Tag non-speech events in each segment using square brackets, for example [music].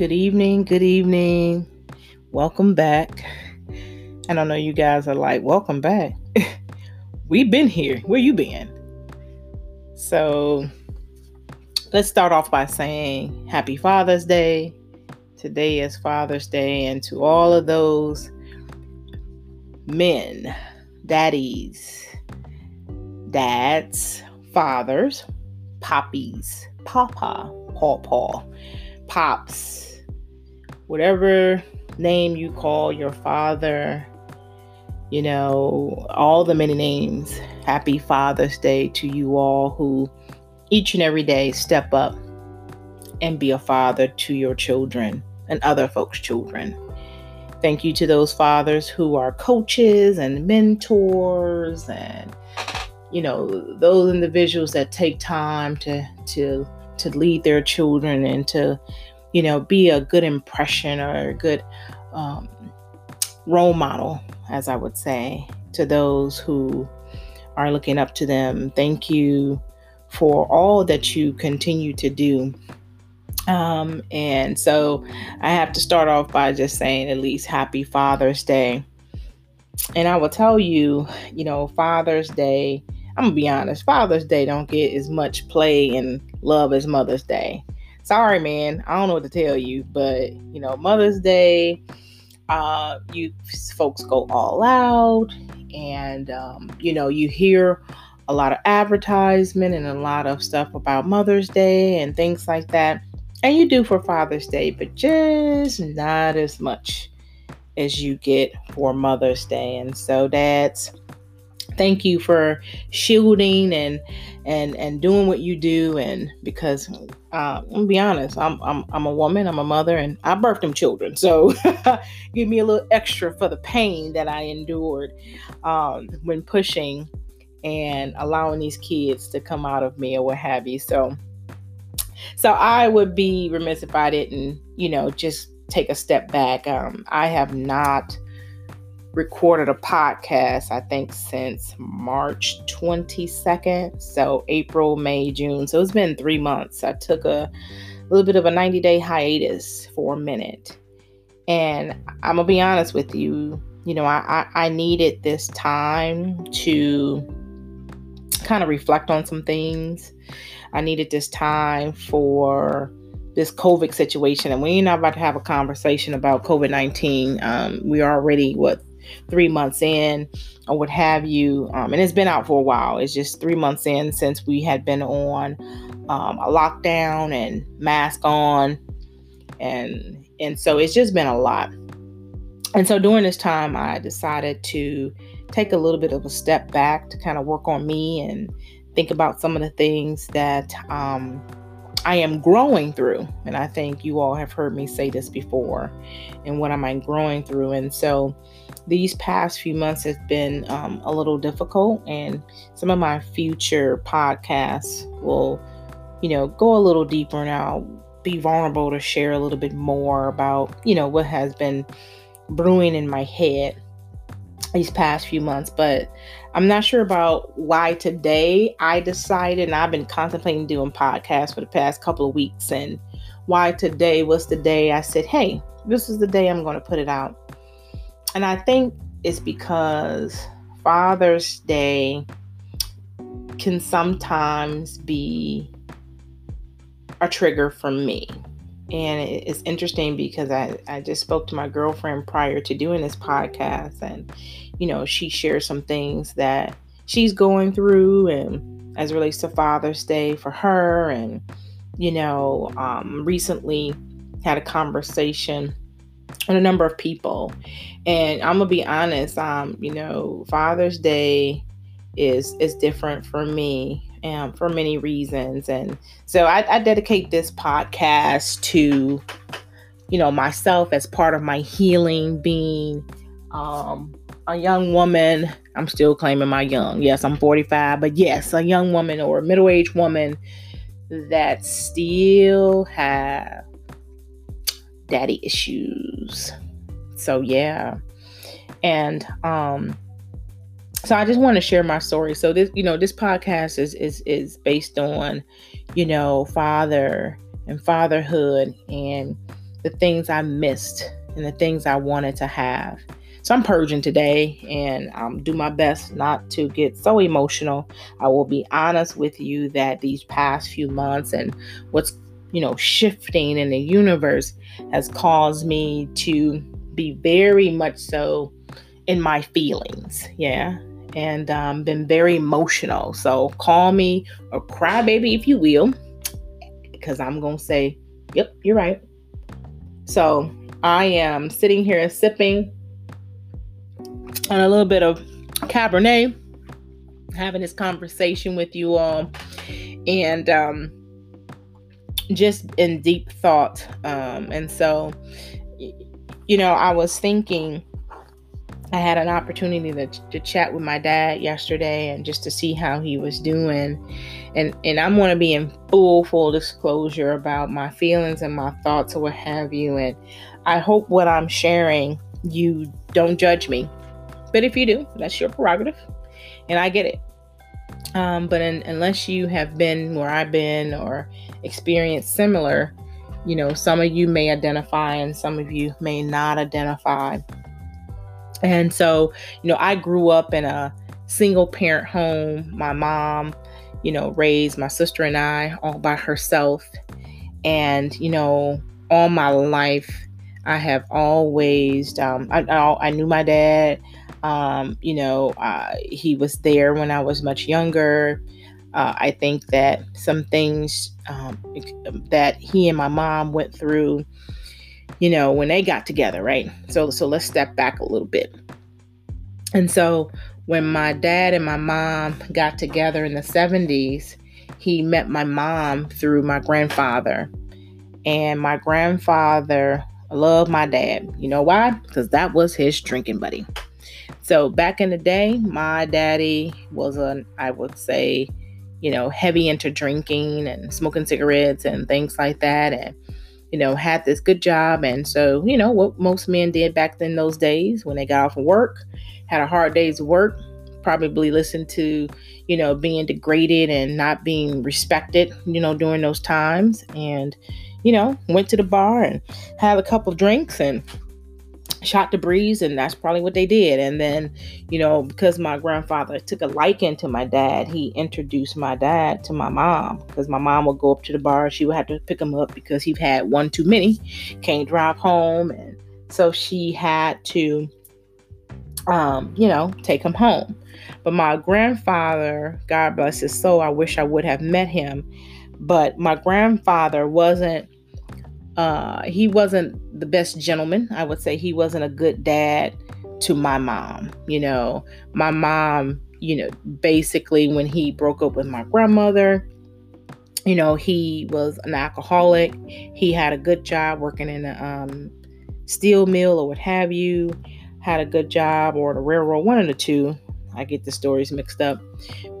Good evening. Good evening. Welcome back. I know you guys are like, welcome back. [laughs] We've been here. Where you been? So let's start off by saying happy Father's Day. Today is Father's Day, and to all of those men, daddies, dads, fathers, poppies, papa, pawpaw, pops, whatever name you call your father, you know, all the many names. Happy Father's Day to you all who each and every day step up and be a father to your children and other folks' children. Thank you to those fathers who are coaches and mentors and you know those individuals that take time to to to lead their children and to you know be a good impression or a good um, role model as i would say to those who are looking up to them thank you for all that you continue to do um, and so I have to start off by just saying at least happy Father's Day. And I will tell you, you know, Father's Day, I'm gonna be honest, Father's Day don't get as much play and love as Mother's Day. Sorry, man, I don't know what to tell you, but you know, Mother's Day, uh, you folks go all out, and um, you know, you hear a lot of advertisement and a lot of stuff about Mother's Day and things like that. And you do for Father's Day, but just not as much as you get for Mother's Day. And so, dads, thank you for shielding and and and doing what you do. And because uh, I'm gonna be honest, I'm I'm I'm a woman, I'm a mother, and I birthed them children. So [laughs] give me a little extra for the pain that I endured um, when pushing and allowing these kids to come out of me or what have you. So so I would be remiss if I didn't, you know, just take a step back. Um, I have not recorded a podcast, I think, since March 22nd. So April, May, June. So it's been three months. I took a little bit of a 90 day hiatus for a minute. And I'm going to be honest with you, you know, I, I, I needed this time to kind of reflect on some things I needed this time for this COVID situation. And we're not about to have a conversation about COVID 19. Um, we are already, what, three months in or what have you. Um, and it's been out for a while. It's just three months in since we had been on um, a lockdown and mask on. And, and so it's just been a lot. And so during this time, I decided to take a little bit of a step back to kind of work on me and think about some of the things that um, I am growing through. And I think you all have heard me say this before. And what am I growing through? And so these past few months has been um, a little difficult. And some of my future podcasts will, you know, go a little deeper and I'll be vulnerable to share a little bit more about, you know, what has been brewing in my head these past few months, but I'm not sure about why today I decided, and I've been contemplating doing podcasts for the past couple of weeks, and why today was the day I said, hey, this is the day I'm going to put it out. And I think it's because Father's Day can sometimes be a trigger for me. And it's interesting because I, I just spoke to my girlfriend prior to doing this podcast, and you know, she shared some things that she's going through and as relates to Father's Day for her. And, you know, um, recently had a conversation with a number of people. And I'm gonna be honest, um, you know, Father's Day is is different for me um, for many reasons. And so I, I dedicate this podcast to, you know, myself as part of my healing, being um, a young woman. I'm still claiming my young. Yes, I'm 45, but yes, a young woman or a middle-aged woman that still have daddy issues. So yeah. And um so I just want to share my story. So this, you know, this podcast is is is based on, you know, father and fatherhood and the things I missed and the things I wanted to have. So I'm purging today and um, do my best not to get so emotional. I will be honest with you that these past few months and what's you know shifting in the universe has caused me to be very much so in my feelings. Yeah. And um, been very emotional. So call me a crybaby if you will, because I'm going to say, yep, you're right. So I am sitting here sipping on a little bit of Cabernet, having this conversation with you all, and um, just in deep thought. Um, and so, you know, I was thinking. I had an opportunity to, to chat with my dad yesterday and just to see how he was doing. And and I'm gonna be in full full disclosure about my feelings and my thoughts or what have you. And I hope what I'm sharing you don't judge me but if you do, that's your prerogative. And I get it. Um, but in, unless you have been where I've been or experienced similar, you know, some of you may identify and some of you may not identify. And so, you know, I grew up in a single parent home. My mom, you know, raised my sister and I all by herself. And, you know, all my life, I have always, um, I, I, I knew my dad. Um, you know, uh, he was there when I was much younger. Uh, I think that some things um, that he and my mom went through, you know, when they got together, right? So, so let's step back a little bit. And so, when my dad and my mom got together in the 70s, he met my mom through my grandfather. And my grandfather loved my dad. You know why? Because that was his drinking buddy. So back in the day, my daddy was a, I would say, you know, heavy into drinking and smoking cigarettes and things like that. And, you know, had this good job. And so, you know, what most men did back in those days when they got off of work, had a hard day's work, probably listened to, you know, being degraded and not being respected, you know, during those times. And, you know, went to the bar and had a couple drinks and shot the breeze and that's probably what they did. And then you know because my grandfather took a liking to my dad he introduced my dad to my mom because my mom would go up to the bar. She would have to pick him up because he had one too many can't drive home. And so she had to um you know take him home. But my grandfather god bless his soul i wish i would have met him. But my grandfather wasn't uh, he wasn't the best gentleman. I would say he wasn't a good dad to my mom. You know, my mom, you know, basically when he broke up with my grandmother, you know, he was an alcoholic. He had a good job working in a um, steel mill or what have you, had a good job or the railroad, one of the two. I get the stories mixed up.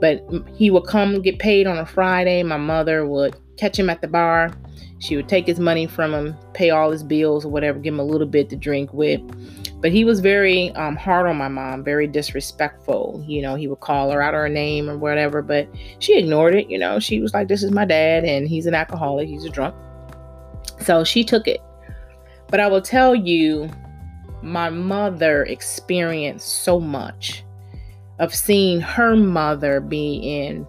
But he would come get paid on a Friday. My mother would catch him at the bar she would take his money from him, pay all his bills or whatever, give him a little bit to drink with. But he was very um, hard on my mom, very disrespectful. You know, he would call her out her name or whatever, but she ignored it. You know, she was like, This is my dad, and he's an alcoholic, he's a drunk. So she took it. But I will tell you, my mother experienced so much of seeing her mother be in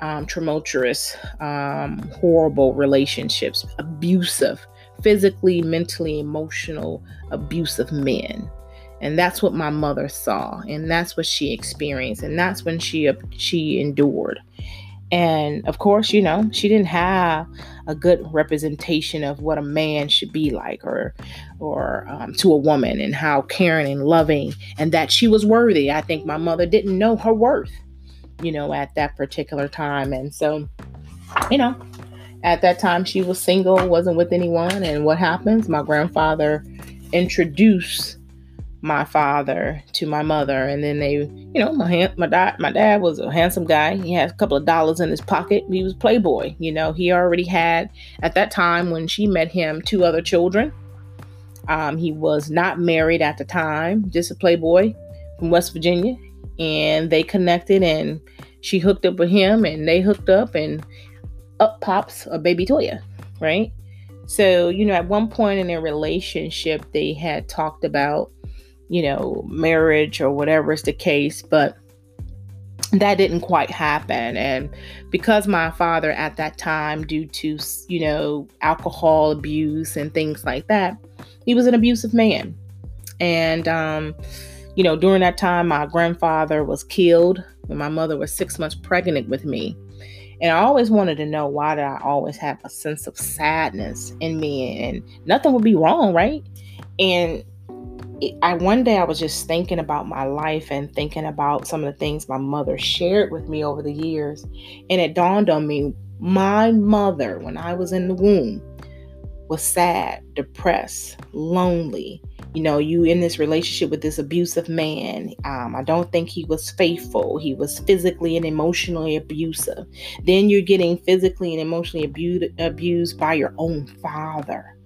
um, tumultuous, um, horrible relationships, abusive, physically, mentally, emotional, abusive men. And that's what my mother saw, and that's what she experienced, and that's when she she endured. And of course, you know, she didn't have a good representation of what a man should be like, or, or um, to a woman, and how caring and loving, and that she was worthy. I think my mother didn't know her worth you know, at that particular time. And so, you know, at that time she was single, wasn't with anyone. And what happens? My grandfather introduced my father to my mother, and then they, you know, my my dad, my dad was a handsome guy. He had a couple of dollars in his pocket. He was playboy. You know, he already had at that time when she met him two other children. Um, he was not married at the time, just a playboy from West Virginia and they connected and she hooked up with him and they hooked up and up pops a baby Toya, right? So, you know, at one point in their relationship, they had talked about, you know, marriage or whatever is the case, but that didn't quite happen. And because my father at that time, due to, you know, alcohol abuse and things like that, he was an abusive man. And, um, you know, during that time, my grandfather was killed when my mother was six months pregnant with me. And I always wanted to know why did I always have a sense of sadness in me and nothing would be wrong, right? And I one day I was just thinking about my life and thinking about some of the things my mother shared with me over the years. And it dawned on me my mother, when I was in the womb, was sad, depressed, lonely, you know, you in this relationship with this abusive man. Um, I don't think he was faithful. He was physically and emotionally abusive. Then you're getting physically and emotionally abused, abused by your own father.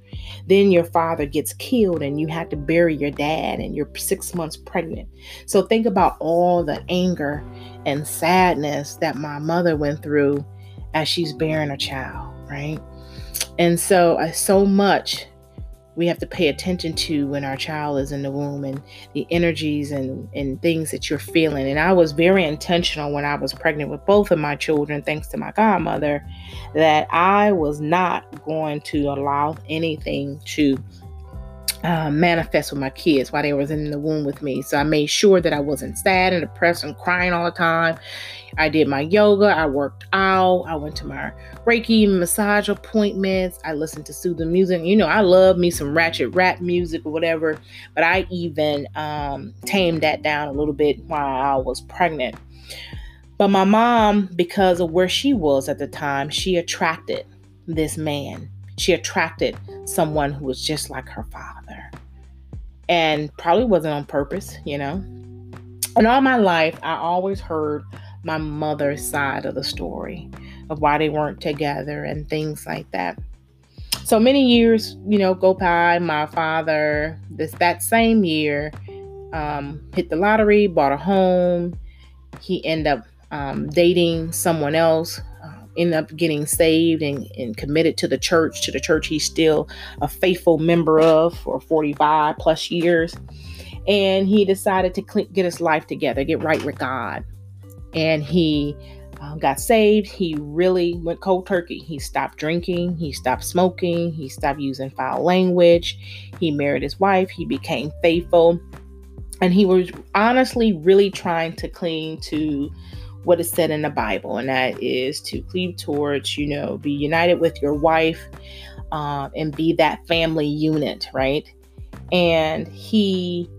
Then your father gets killed and you have to bury your dad and you're six months pregnant. So think about all the anger and sadness that my mother went through as she's bearing a child, right? And so, uh, so much we have to pay attention to when our child is in the womb and the energies and, and things that you're feeling. And I was very intentional when I was pregnant with both of my children, thanks to my godmother, that I was not going to allow anything to uh, manifest with my kids while they was in the womb with me. So I made sure that I wasn't sad and depressed and crying all the time. I did my yoga, I worked out, I went to my Reiki massage appointments, I listened to soothing music. You know, I love me some ratchet rap music or whatever, but I even um, tamed that down a little bit while I was pregnant. But my mom, because of where she was at the time, she attracted this man she attracted someone who was just like her father. And probably wasn't on purpose, you know. And all my life, I always heard my mother's side of the story of why they weren't together and things like that. So many years, you know, go by. My father, this that same year, um, hit the lottery, bought a home. He ended up um, dating someone else ended up getting saved and, and committed to the church, to the church he's still a faithful member of for 45 plus years. And he decided to get his life together, get right with God. And he um, got saved. He really went cold turkey. He stopped drinking. He stopped smoking. He stopped using foul language. He married his wife. He became faithful. And he was honestly really trying to cling to what is said in the Bible, and that is to cleave towards, you know, be united with your wife um, and be that family unit, right? And he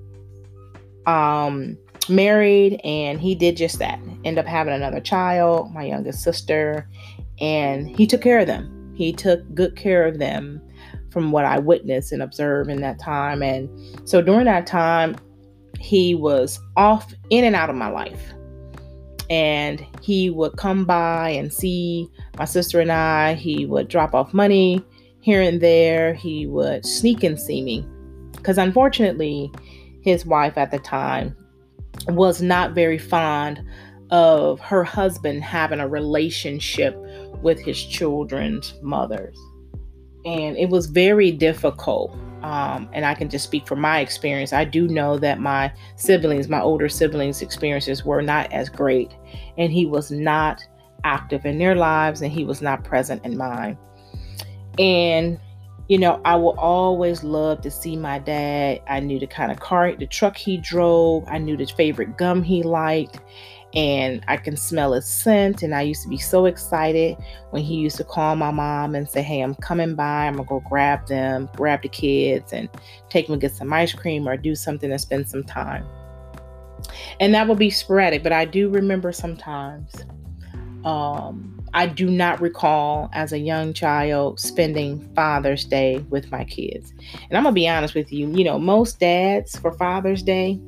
um, married and he did just that. End up having another child, my youngest sister, and he took care of them. He took good care of them from what I witnessed and observed in that time. And so during that time, he was off in and out of my life and he would come by and see my sister and I. He would drop off money here and there. He would sneak and see me because, unfortunately, his wife at the time was not very fond of her husband having a relationship with his children's mothers. And it was very difficult um, and I can just speak from my experience. I do know that my siblings, my older siblings' experiences were not as great, and he was not active in their lives, and he was not present in mine. And you know, I will always love to see my dad. I knew the kind of car, the truck he drove. I knew the favorite gum he liked and I can smell his scent. And I used to be so excited when he used to call my mom and say, Hey, I'm coming by. I'm gonna go grab them, grab the kids, and take them to get some ice cream or do something to spend some time. And that will be sporadic, but I do remember sometimes. Um, I do not recall as a young child spending Father's Day with my kids. And I'm gonna be honest with you, you know, most dads for Father's Day,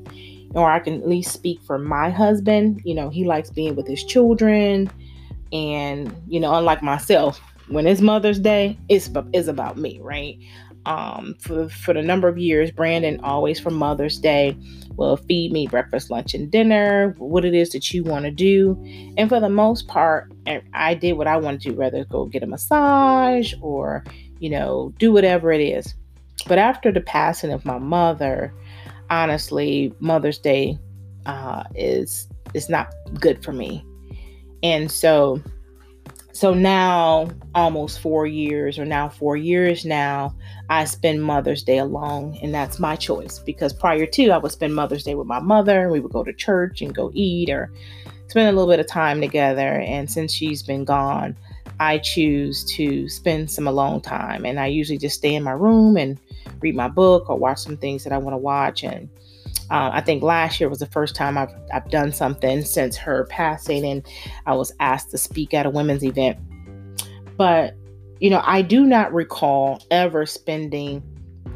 or I can at least speak for my husband. You know, he likes being with his children. And, you know, unlike myself, when it's Mother's Day, it's, it's about me, right? Um, for, for the number of years, Brandon always for Mother's Day will feed me breakfast, lunch, and dinner, what it is that you want to do. And for the most part, I did what I wanted to, rather go get a massage or you know, do whatever it is. But after the passing of my mother, honestly, Mother's Day uh, is is not good for me. And so so now almost 4 years or now 4 years now I spend Mother's Day alone and that's my choice because prior to I would spend Mother's Day with my mother, we would go to church and go eat or spend a little bit of time together and since she's been gone, I choose to spend some alone time and I usually just stay in my room and read my book or watch some things that I want to watch and uh, I think last year was the first time I've, I've done something since her passing, and I was asked to speak at a women's event. But, you know, I do not recall ever spending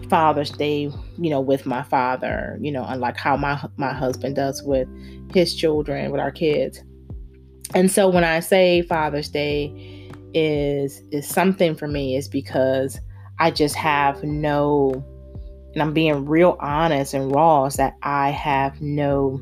Father's Day, you know, with my father, you know, unlike how my my husband does with his children, with our kids. And so when I say Father's Day is is something for me is because I just have no and I'm being real honest and raw, is that I have no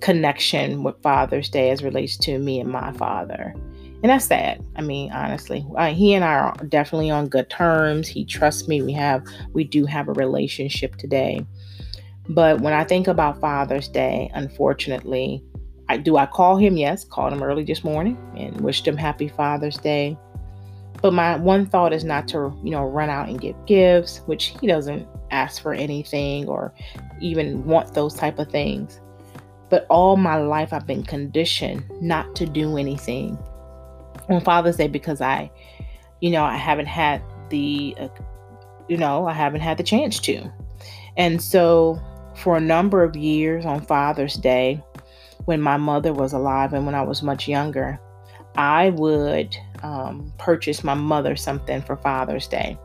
connection with Father's Day as relates to me and my father. And that's sad. I mean, honestly, he and I are definitely on good terms. He trusts me. We have, we do have a relationship today. But when I think about Father's Day, unfortunately, I do I call him? Yes, called him early this morning and wished him happy Father's Day. But my one thought is not to, you know, run out and give gifts, which he doesn't ask for anything or even want those type of things. But all my life I've been conditioned not to do anything on Father's Day because I, you know, I haven't had the, uh, you know, I haven't had the chance to. And so for a number of years on Father's Day, when my mother was alive and when I was much younger, I would um, purchase my mother something for Father's Day.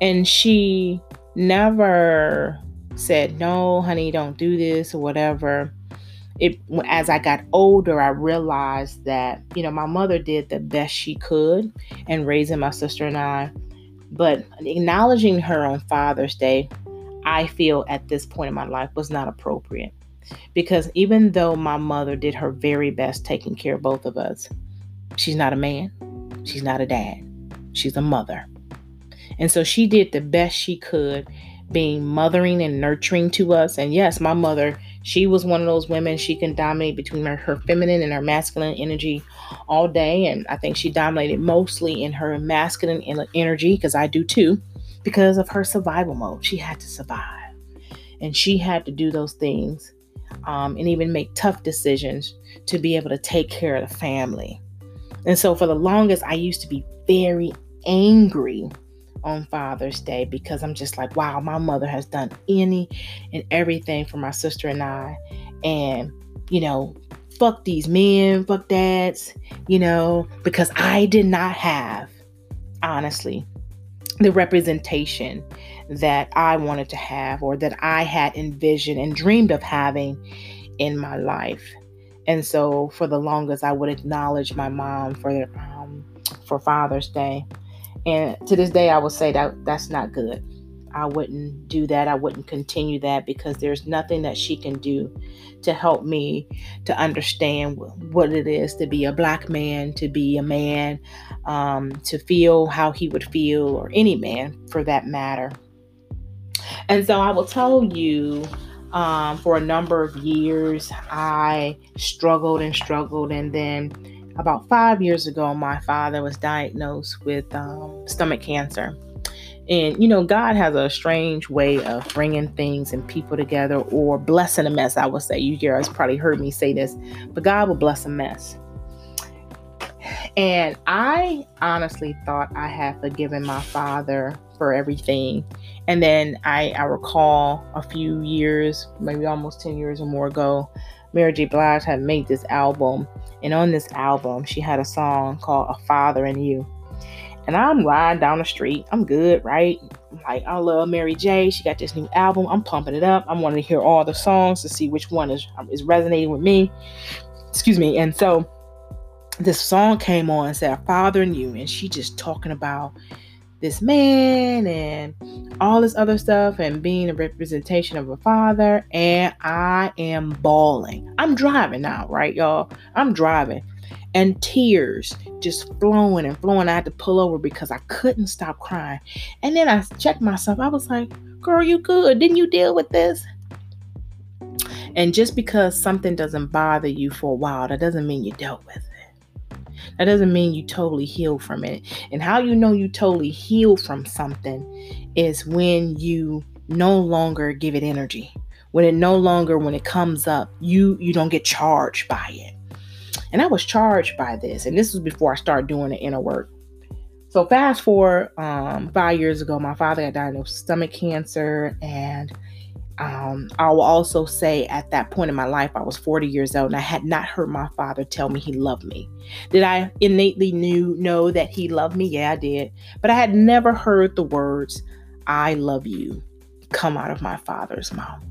And she never said, No, honey, don't do this or whatever. It, as I got older, I realized that, you know, my mother did the best she could in raising my sister and I. But acknowledging her on Father's Day, I feel at this point in my life was not appropriate. Because even though my mother did her very best taking care of both of us, she's not a man, she's not a dad, she's a mother. And so she did the best she could, being mothering and nurturing to us. And yes, my mother, she was one of those women, she can dominate between her, her feminine and her masculine energy all day. And I think she dominated mostly in her masculine energy, because I do too, because of her survival mode. She had to survive. And she had to do those things um, and even make tough decisions to be able to take care of the family. And so for the longest, I used to be very angry on Father's Day because I'm just like, wow, my mother has done any and everything for my sister and I. And, you know, fuck these men, fuck dads, you know, because I did not have, honestly, the representation that I wanted to have or that I had envisioned and dreamed of having in my life. And so for the longest I would acknowledge my mom for their, um, for Father's Day. And to this day, I will say that that's not good. I wouldn't do that. I wouldn't continue that because there's nothing that she can do to help me to understand what it is to be a black man, to be a man, um, to feel how he would feel, or any man for that matter. And so I will tell you um, for a number of years, I struggled and struggled, and then about five years ago, my father was diagnosed with um, stomach cancer. And, you know, God has a strange way of bringing things and people together or blessing a mess, I would say. You guys probably heard me say this, but God will bless a mess. And I honestly thought I had forgiven my father for everything. And then I, I recall a few years, maybe almost 10 years or more ago, Mary J. Blige had made this album. And on this album, she had a song called A Father in You. And I'm riding down the street. I'm good, right? like, I love Mary J. She got this new album. I'm pumping it up. I'm wanting to hear all the songs to see which one is, um, is resonating with me. Excuse me. And so this song came on and said, Father in You. And she just talking about this man and all this other stuff and being a representation of a father. And I am bawling. I'm driving now, right, y'all? I'm driving. and tears just flowing and flowing. I had to pull over because I couldn't stop crying. And then I checked myself. I was like, girl, you good. Didn't you deal with this? And just because something doesn't bother you for a while, that doesn't mean you dealt with it. That doesn't mean you totally heal from it. And how you know you totally heal from something is when you no longer give it energy. When it no longer, when it comes up, you you don't get charged by it. And I was charged by this. And this was before I started doing the inner work. So fast forward um, five years ago, my father got diagnosed with stomach cancer, and um, I will also say at that point in my life, I was 40 years old, and I had not heard my father tell me he loved me. Did I innately knew know that he loved me? Yeah, I did, but I had never heard the words "I love you" come out of my father's mouth.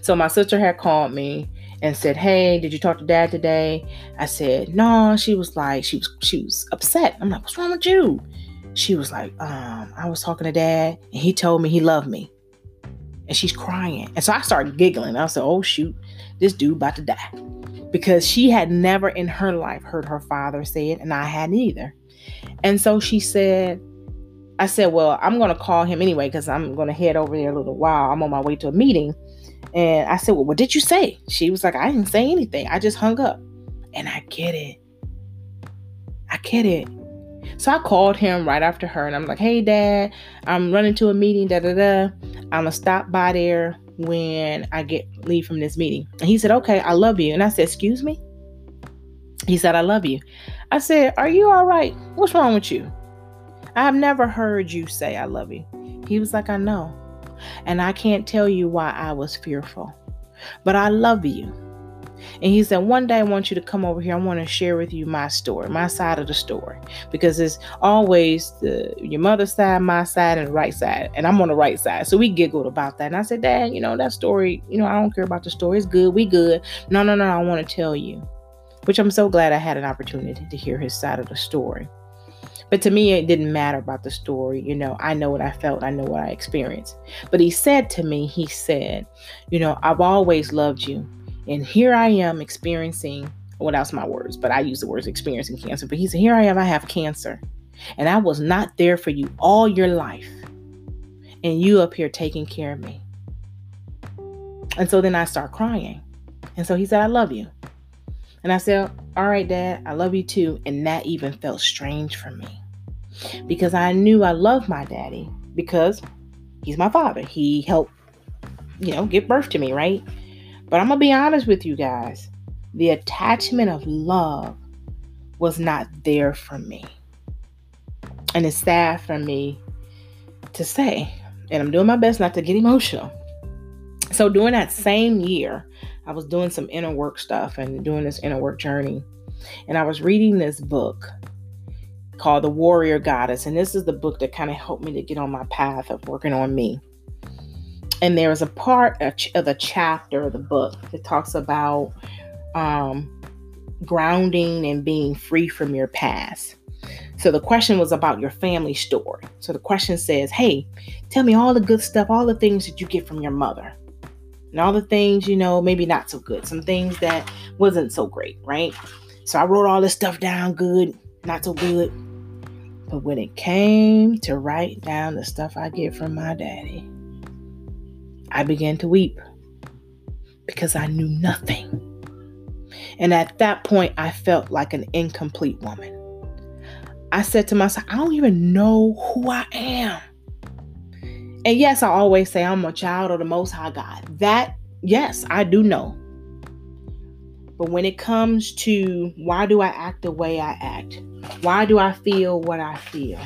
So my sister had called me and said, "Hey, did you talk to dad today?" I said, "No." She was like, she was she was upset. I'm like, "What's wrong with you?" She was like, um, I was talking to dad and he told me he loved me. And she's crying. And so I started giggling. I said, "Oh shoot, this dude about to die." Because she had never in her life heard her father say it and I hadn't either. And so she said, I said, Well, I'm going to call him anyway because I'm going to head over there a little while. I'm on my way to a meeting. And I said, Well, what did you say? She was like, I didn't say anything. I just hung up. And I get it. I get it. So I called him right after her and I'm like, Hey, dad, I'm running to a meeting. Da da da. I'm going to stop by there when I get leave from this meeting. And he said, Okay, I love you. And I said, Excuse me? He said, I love you. I said, Are you all right? What's wrong with you? I have never heard you say, I love you. He was like, I know. And I can't tell you why I was fearful, but I love you. And he said, One day I want you to come over here. I want to share with you my story, my side of the story. Because it's always the your mother's side, my side, and the right side. And I'm on the right side. So we giggled about that. And I said, Dad, you know, that story, you know, I don't care about the story. It's good. We good. No, no, no, I want to tell you. Which I'm so glad I had an opportunity to hear his side of the story. But to me, it didn't matter about the story. You know, I know what I felt, I know what I experienced. But he said to me, he said, You know, I've always loved you. And here I am experiencing, well, that's my words, but I use the words experiencing cancer. But he said, Here I am, I have cancer. And I was not there for you all your life. And you up here taking care of me. And so then I start crying. And so he said, I love you. And I said, All right, Dad, I love you too. And that even felt strange for me because I knew I loved my daddy because he's my father. He helped, you know, give birth to me, right? But I'm going to be honest with you guys the attachment of love was not there for me. And it's sad for me to say. And I'm doing my best not to get emotional. So during that same year, I was doing some inner work stuff and doing this inner work journey. And I was reading this book called The Warrior Goddess. And this is the book that kind of helped me to get on my path of working on me. And there is a part of the chapter of the book that talks about um, grounding and being free from your past. So the question was about your family story. So the question says, Hey, tell me all the good stuff, all the things that you get from your mother and all the things, you know, maybe not so good, some things that wasn't so great, right? So I wrote all this stuff down good, not so good. But when it came to write down the stuff I get from my daddy, I began to weep because I knew nothing. And at that point, I felt like an incomplete woman. I said to myself, I don't even know who I am. And yes, I always say I'm a child of the Most High God. That, yes, I do know. But when it comes to why do I act the way I act? Why do I feel what I feel?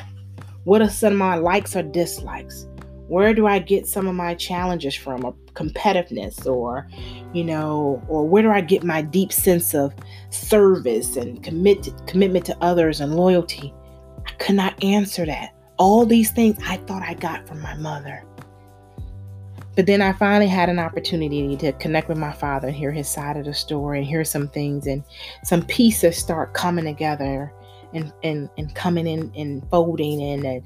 What are some of my likes or dislikes? Where do I get some of my challenges from, or competitiveness, or, you know, or where do I get my deep sense of service and commit commitment to others and loyalty? I could not answer that. All these things I thought I got from my mother. But then I finally had an opportunity to connect with my father and hear his side of the story and hear some things and some pieces start coming together and and, and coming in and folding in and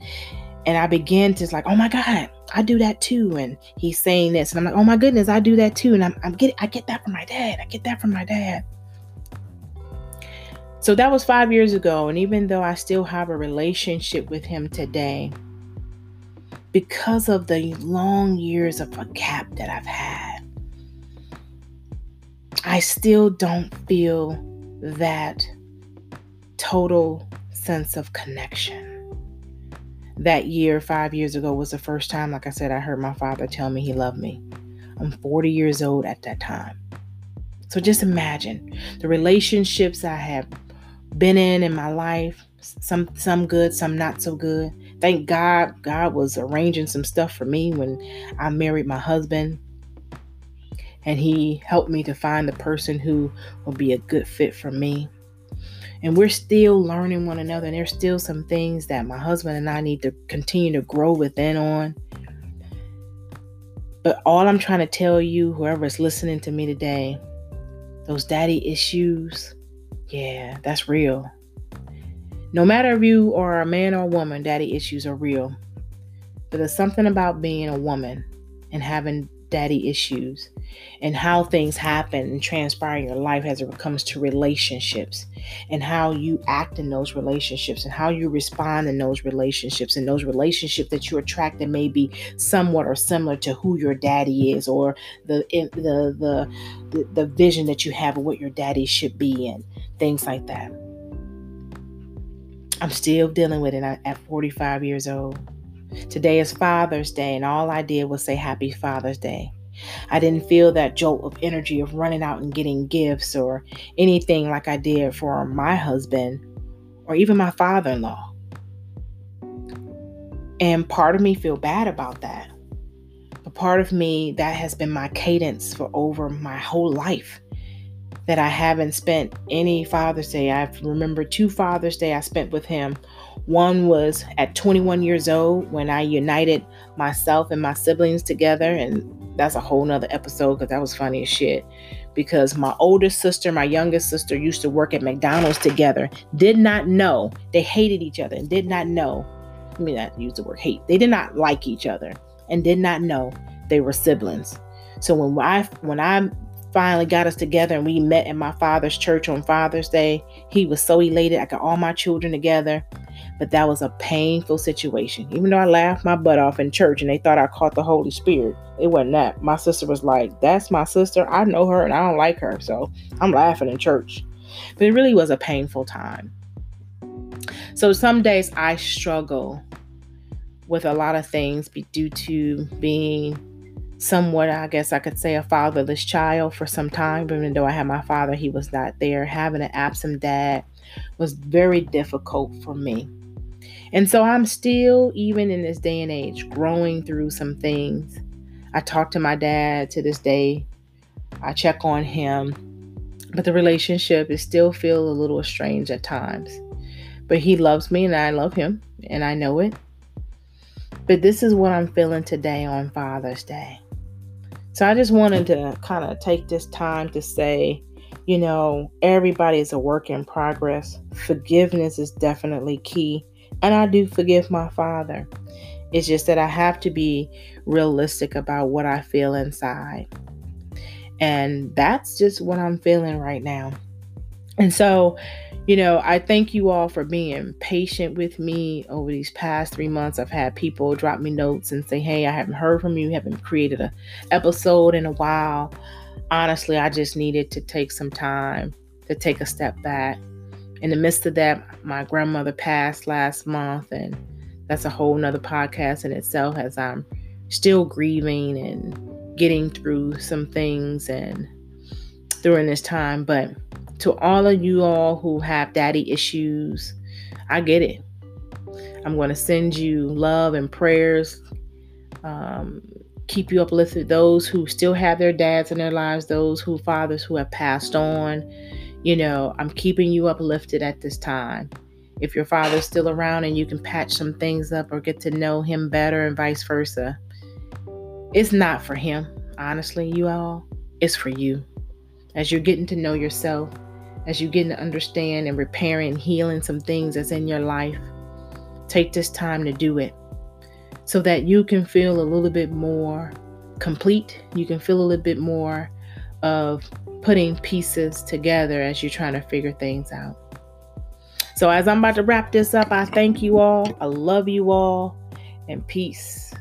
and I began to like, oh my God, I do that too. And he's saying this, and I'm like, oh my goodness, I do that too. And I'm, I'm getting I get that from my dad. I get that from my dad. So that was five years ago. And even though I still have a relationship with him today, because of the long years of a gap that I've had, I still don't feel that total sense of connection. That year, five years ago, was the first time, like I said, I heard my father tell me he loved me. I'm 40 years old at that time. So just imagine the relationships I have been in in my life, some some good, some not so good. Thank God God was arranging some stuff for me when I married my husband. And he helped me to find the person who will be a good fit for me. And we're still learning one another. And there's still some things that my husband and I need to continue to grow within on. But all I'm trying to tell you, whoever's listening to me today, those daddy issues, yeah, that's real. No matter if you are a man or a woman, daddy issues are real. But there's something about being a woman and having daddy issues and how things happen and transpire in your life as it comes to relationships and how you act in those relationships and how you respond in those relationships and those relationships that you attract that may be somewhat or similar to who your daddy is or the the the the, vision that you have of what your daddy should be in things like that. I'm still dealing with it. At 45 years old Today is Father's Day, and all I did was say Happy Father's Day. I didn't feel that jolt of energy of running out and getting gifts or anything like I did for my husband or even my father in law. And part of me feel bad about that. But part of me that has been my cadence for over my whole life that I haven't spent any Father's Day. I remember two Father's Day I spent with him. One was at 21 years old when I united myself and my siblings together, and that's a whole nother episode because that was funny as shit. Because my oldest sister, my youngest sister used to work at McDonald's together, did not know they hated each other and did not know. I mean, I use the word hate. They did not like each other and did not know they were siblings. So when I when I finally got us together and we met in my father's church on Father's Day. He was so elated. I got all my children together. But that was a painful situation. Even though I laughed my butt off in church and they thought I caught the Holy Spirit, it wasn't that. My sister was like, That's my sister. I know her and I don't like her. So I'm laughing in church. But it really was a painful time. So some days I struggle with a lot of things due to being somewhat, I guess I could say, a fatherless child for some time. Even though I had my father, he was not there. Having an absent dad was very difficult for me. And so I'm still, even in this day and age, growing through some things. I talk to my dad to this day. I check on him. But the relationship is still feel a little strange at times. But he loves me and I love him and I know it. But this is what I'm feeling today on Father's Day. So I just wanted to kind of take this time to say, you know, everybody is a work in progress. Forgiveness is definitely key. And I do forgive my father. It's just that I have to be realistic about what I feel inside. And that's just what I'm feeling right now. And so, you know, I thank you all for being patient with me over these past three months. I've had people drop me notes and say, Hey, I haven't heard from you, haven't created an episode in a while. Honestly, I just needed to take some time to take a step back. In the midst of that, my grandmother passed last month, and that's a whole nother podcast in itself as I'm still grieving and getting through some things and during this time. But to all of you all who have daddy issues, I get it. I'm going to send you love and prayers. Um, keep you uplifted. Those who still have their dads in their lives, those who fathers who have passed on, you know, I'm keeping you uplifted at this time. If your father's still around and you can patch some things up or get to know him better and vice versa, it's not for him, honestly, you all. It's for you. As you're getting to know yourself, as you're getting to understand and repairing and healing some things that's in your life, take this time to do it so that you can feel a little bit more complete. You can feel a little bit more of putting pieces together as you're trying to figure things out. So, as I'm about to wrap this up, I thank you all. I love you all, and peace.